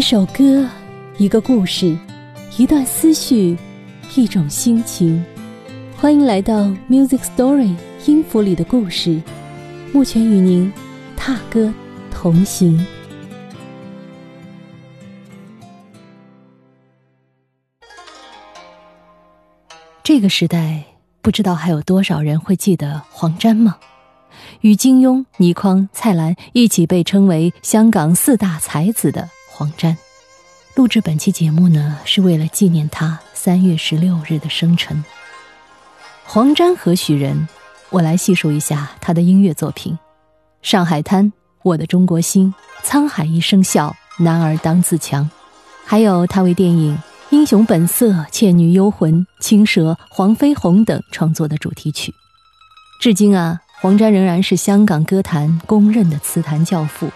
一首歌，一个故事，一段思绪，一种心情。欢迎来到 Music Story 音符里的故事，目前与您踏歌同行。这个时代，不知道还有多少人会记得黄沾吗？与金庸、倪匡、蔡澜一起被称为香港四大才子的黄沾，录制本期节目呢，是为了纪念他三月十六日的生辰。黄沾何许人？我来细数一下他的音乐作品：《上海滩》《我的中国心》《沧海一声笑》《男儿当自强》，还有他为电影《英雄本色》《倩女幽魂》《青蛇》《黄飞鸿》等创作的主题曲。至今啊。黄沾仍然是香港歌坛公认的词坛教父，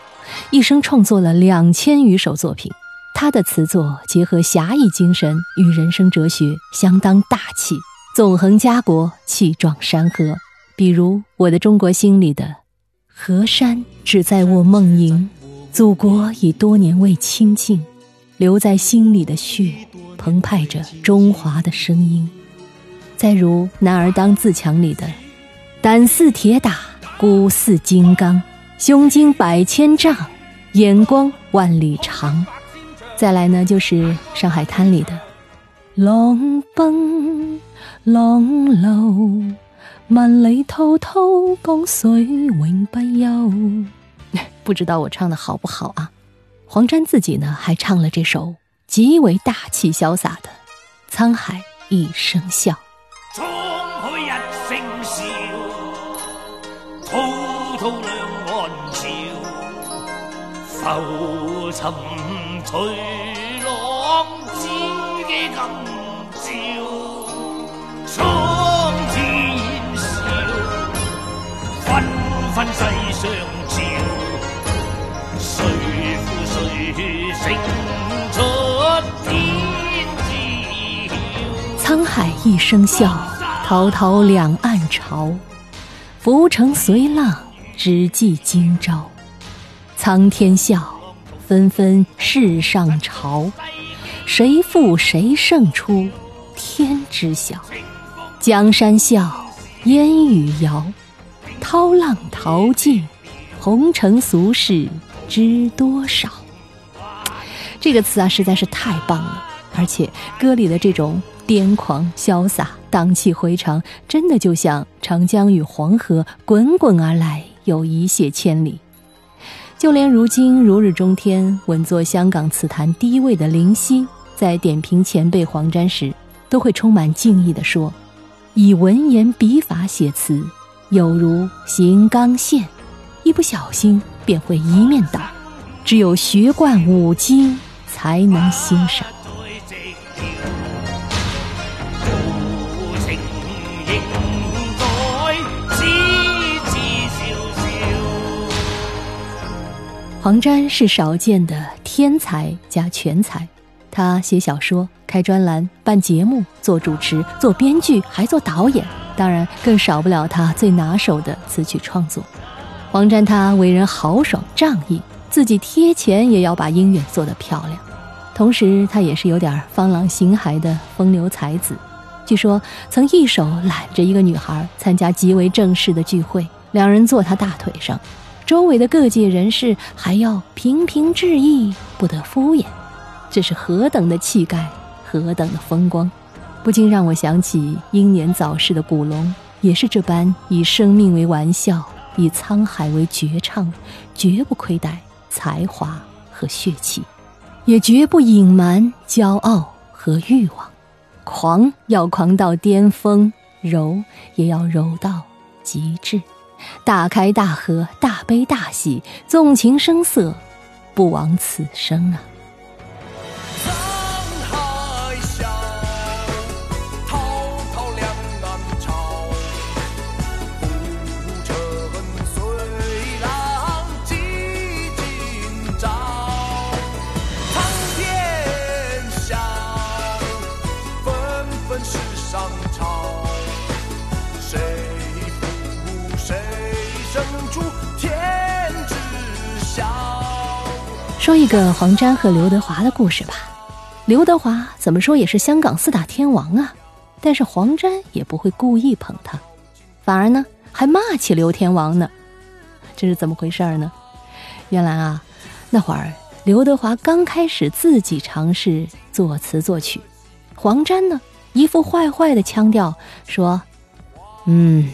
一生创作了两千余首作品。他的词作结合侠义精神与人生哲学，相当大气，纵横家国，气壮山河。比如《我的中国心》里的“河山只在我梦萦，祖国已多年未亲近，留在心里的血，澎湃着中华的声音。”再如《男儿当自强》里的。胆似铁打，骨似金刚，胸襟百千丈，眼光万里长。再来呢，就是《上海滩》里的“浪奔浪流，万里滔滔江水永不休”。不知道我唱的好不好啊？黄沾自己呢，还唱了这首极为大气潇洒的《沧海一声笑》。滔两，浮沉随浪，知己今朝，苍天笑，纷纷世上潮，谁负谁胜出天知沧海一声笑，滔滔两岸潮，浮沉随浪。只记今朝，苍天笑，纷纷世上潮。谁负谁胜出，天知晓。江山笑，烟雨遥。涛浪淘尽，红尘俗世知多少？这个词啊，实在是太棒了！而且歌里的这种癫狂潇洒、荡气回肠，真的就像长江与黄河滚滚而来。有一泻千里，就连如今如日中天、稳坐香港词坛第一位的林夕，在点评前辈黄沾时，都会充满敬意地说：“以文言笔法写词，有如行钢线，一不小心便会一面倒。只有学贯五经，才能欣赏。”黄沾是少见的天才加全才，他写小说、开专栏、办节目、做主持、做编剧，还做导演，当然更少不了他最拿手的词曲创作。黄沾他为人豪爽仗义，自己贴钱也要把音乐做得漂亮，同时他也是有点方朗形骸的风流才子。据说曾一手揽着一个女孩参加极为正式的聚会，两人坐他大腿上。周围的各界人士还要频频致意，不得敷衍，这是何等的气概，何等的风光，不禁让我想起英年早逝的古龙，也是这般以生命为玩笑，以沧海为绝唱，绝不亏待才华和血气，也绝不隐瞒骄傲和欲望，狂要狂到巅峰，柔也要柔到极致。大开大合，大悲大喜，纵情声色，不枉此生啊！说一个黄沾和刘德华的故事吧。刘德华怎么说也是香港四大天王啊，但是黄沾也不会故意捧他，反而呢还骂起刘天王呢。这是怎么回事呢？原来啊，那会儿刘德华刚开始自己尝试作词作曲，黄沾呢一副坏坏的腔调说：“嗯，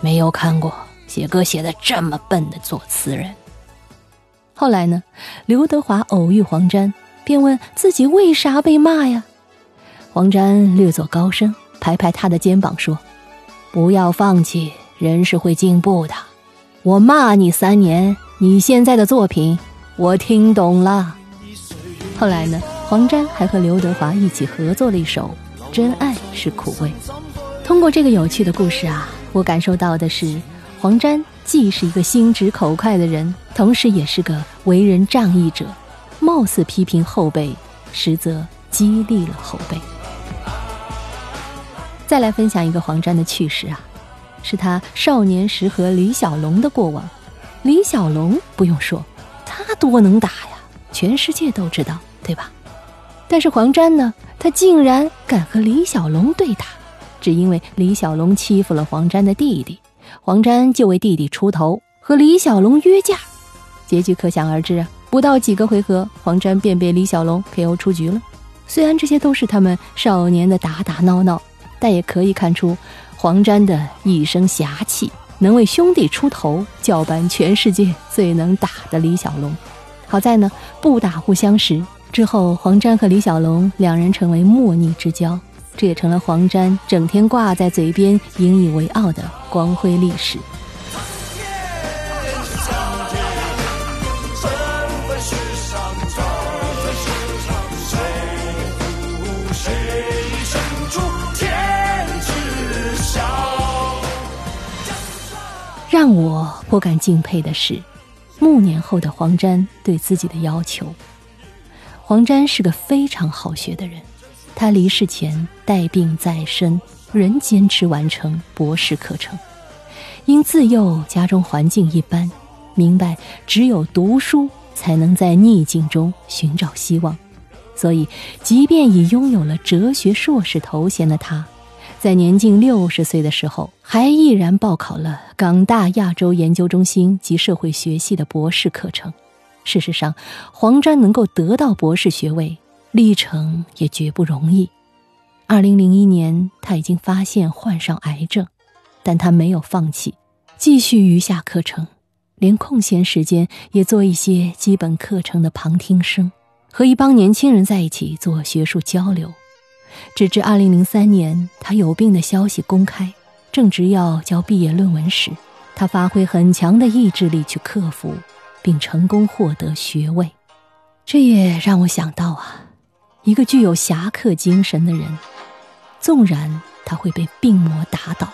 没有看过写歌写的这么笨的作词人。”后来呢，刘德华偶遇黄沾，便问自己为啥被骂呀？黄沾略作高声，拍拍他的肩膀说：“不要放弃，人是会进步的。我骂你三年，你现在的作品我听懂了。”后来呢，黄沾还和刘德华一起合作了一首《真爱是苦味》。通过这个有趣的故事啊，我感受到的是黄沾。既是一个心直口快的人，同时也是个为人仗义者。貌似批评后辈，实则激励了后辈。再来分享一个黄沾的趣事啊，是他少年时和李小龙的过往。李小龙不用说，他多能打呀，全世界都知道，对吧？但是黄沾呢，他竟然敢和李小龙对打，只因为李小龙欺负了黄沾的弟弟。黄沾就为弟弟出头，和李小龙约架，结局可想而知啊！不到几个回合，黄沾便被李小龙 KO 出局了。虽然这些都是他们少年的打打闹闹，但也可以看出黄沾的一身侠气，能为兄弟出头，叫板全世界最能打的李小龙。好在呢，不打不相识。之后，黄沾和李小龙两人成为莫逆之交。这也成了黄沾整天挂在嘴边、引以为傲的光辉历史。让我颇感敬佩的是，暮年后的黄沾对自己的要求。黄沾是个非常好学的人。他离世前带病在身，仍坚持完成博士课程。因自幼家中环境一般，明白只有读书才能在逆境中寻找希望，所以即便已拥有了哲学硕士头衔的他，在年近六十岁的时候，还毅然报考了港大亚洲研究中心及社会学系的博士课程。事实上，黄沾能够得到博士学位。历程也绝不容易。二零零一年，他已经发现患上癌症，但他没有放弃，继续余下课程，连空闲时间也做一些基本课程的旁听生，和一帮年轻人在一起做学术交流。直至二零零三年，他有病的消息公开，正值要交毕业论文时，他发挥很强的意志力去克服，并成功获得学位。这也让我想到啊。一个具有侠客精神的人，纵然他会被病魔打倒，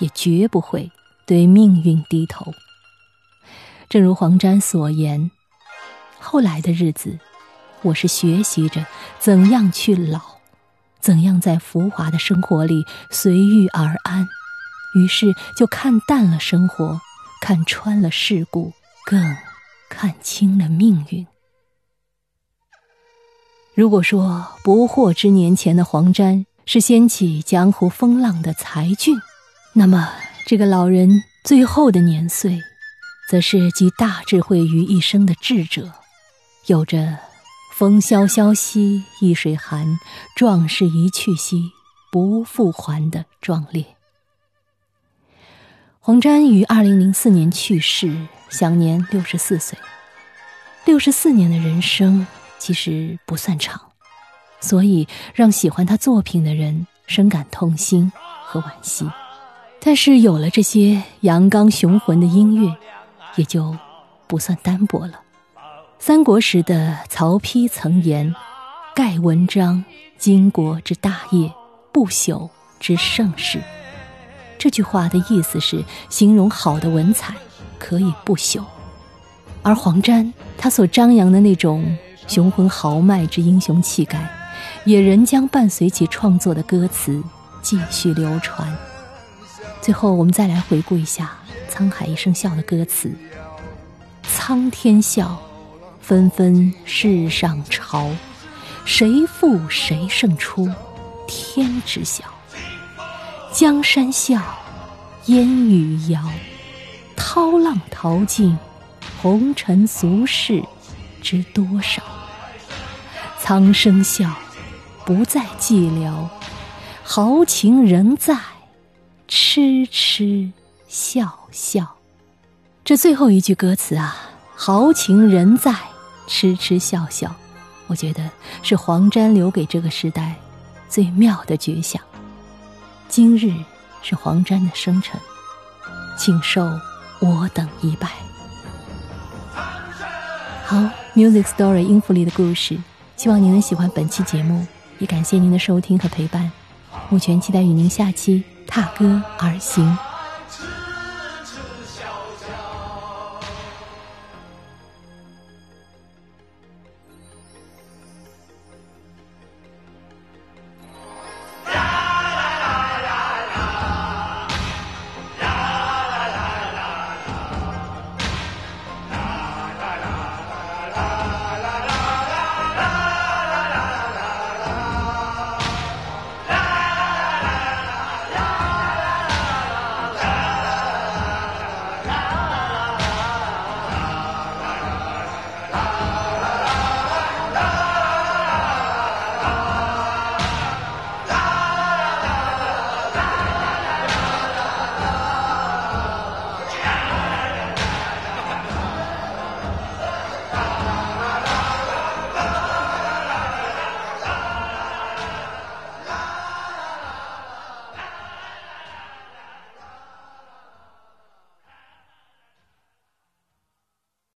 也绝不会对命运低头。正如黄沾所言：“后来的日子，我是学习着怎样去老，怎样在浮华的生活里随遇而安。于是就看淡了生活，看穿了世故，更看清了命运。”如果说不惑之年前的黄沾是掀起江湖风浪的才俊，那么这个老人最后的年岁，则是集大智慧于一身的智者，有着“风萧萧兮易水寒，壮士一去兮不复还”的壮烈。黄沾于二零零四年去世，享年六十四岁。六十四年的人生。其实不算长，所以让喜欢他作品的人深感痛心和惋惜。但是有了这些阳刚雄浑的音乐，也就不算单薄了。三国时的曹丕曾言：“盖文章，经国之大业，不朽之盛世。”这句话的意思是形容好的文采可以不朽，而黄沾他所张扬的那种。雄浑豪迈之英雄气概，也仍将伴随其创作的歌词继续流传。最后，我们再来回顾一下《沧海一声笑》的歌词：“苍天笑，纷纷世上潮，谁负谁胜出，天知晓。江山笑，烟雨遥，涛浪淘尽，红尘俗世知多少？苍生笑，不再寂寥，豪情仍在，痴痴笑笑。这最后一句歌词啊，豪情仍在，痴痴笑笑，我觉得是黄沾留给这个时代最妙的绝响。今日是黄沾的生辰，请受我等一拜。好，Music Story 音符里的故事，希望您能喜欢本期节目，也感谢您的收听和陪伴。目前期待与您下期踏歌而行。